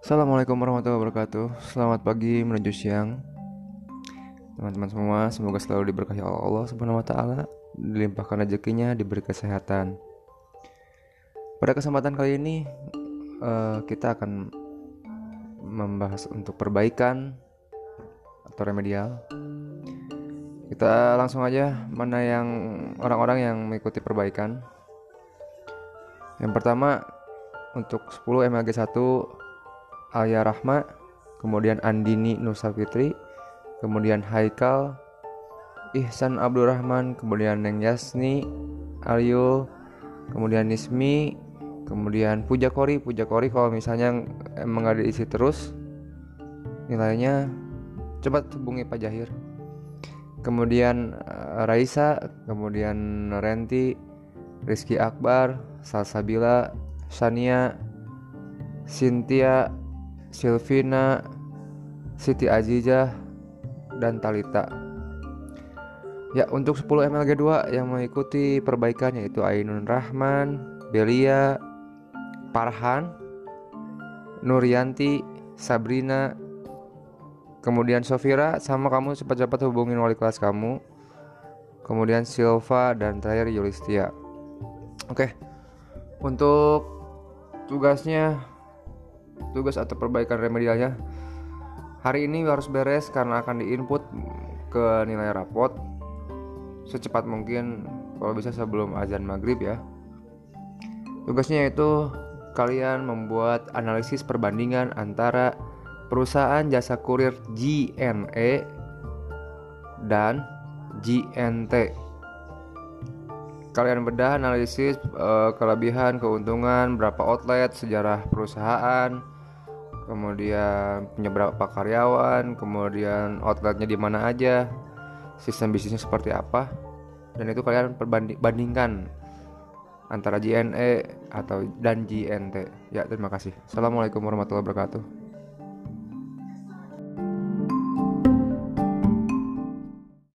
Assalamualaikum warahmatullahi wabarakatuh. Selamat pagi menuju siang. Teman-teman semua Semoga selalu diberkahi oleh Allah subhanahu wa ta'ala Dilimpahkan rezekinya Diberi kesehatan. Pada kesempatan kali ini uh, Kita akan Membahas untuk perbaikan Atau remedial. Kita langsung aja Mana yang orang-orang yang mengikuti perbaikan. Yang pertama Untuk 10 MLG 1 Alia Rahma, kemudian Andini Nusa Fitri, kemudian Haikal, Ihsan Abdurrahman, kemudian Neng Yasni, Aryo, kemudian Nismi, kemudian Puja Kori, Puja Kori kalau misalnya emang gak diisi terus nilainya coba hubungi Pak Jahir. Kemudian eh, Raisa, kemudian Renti, Rizky Akbar, Salsabila, Shania, Cynthia, Silvina, Siti Azizah, dan Talita. Ya, untuk 10 MLG 2 yang mengikuti perbaikan yaitu Ainun Rahman, Belia, Parhan, Nuryanti, Sabrina, kemudian Sofira sama kamu cepat-cepat hubungin wali kelas kamu. Kemudian Silva dan terakhir Yulistia. Oke. Untuk tugasnya tugas atau perbaikan remedialnya hari ini harus beres karena akan diinput ke nilai rapot secepat mungkin kalau bisa sebelum azan maghrib ya. Tugasnya yaitu kalian membuat analisis perbandingan antara perusahaan jasa kurir JNE dan GNT kalian bedah analisis uh, kelebihan keuntungan berapa outlet sejarah perusahaan kemudian punya berapa karyawan kemudian outletnya di mana aja sistem bisnisnya seperti apa dan itu kalian perbandingkan antara JNE atau dan JNT ya terima kasih. Assalamualaikum warahmatullahi wabarakatuh